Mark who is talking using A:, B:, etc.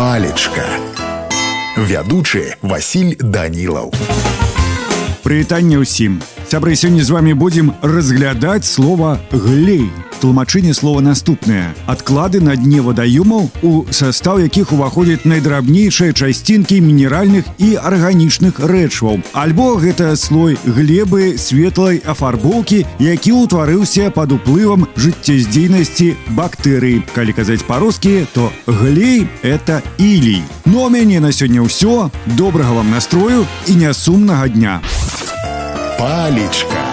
A: палечка вядучы Васіль данілаў
B: прывітанне ўсім сябры сёння з вами будзем разглядаць слова глей тлумачэнне слова наступнае адклады на дне вадаёмаў у састаў якіх уваходзяць найдрабнейшыя часцінкі мінеральных і арганічных рэчваў альбо гэта слой глебы светлай афарбоўкі які ўтварыўся пад уплывам жыццяздзейнасці бактэрый калі казаць па-рускі то глей это ілій но ну, мяне на сёння ўсё добрага вам настрою і нясумнага дня
A: Палечка.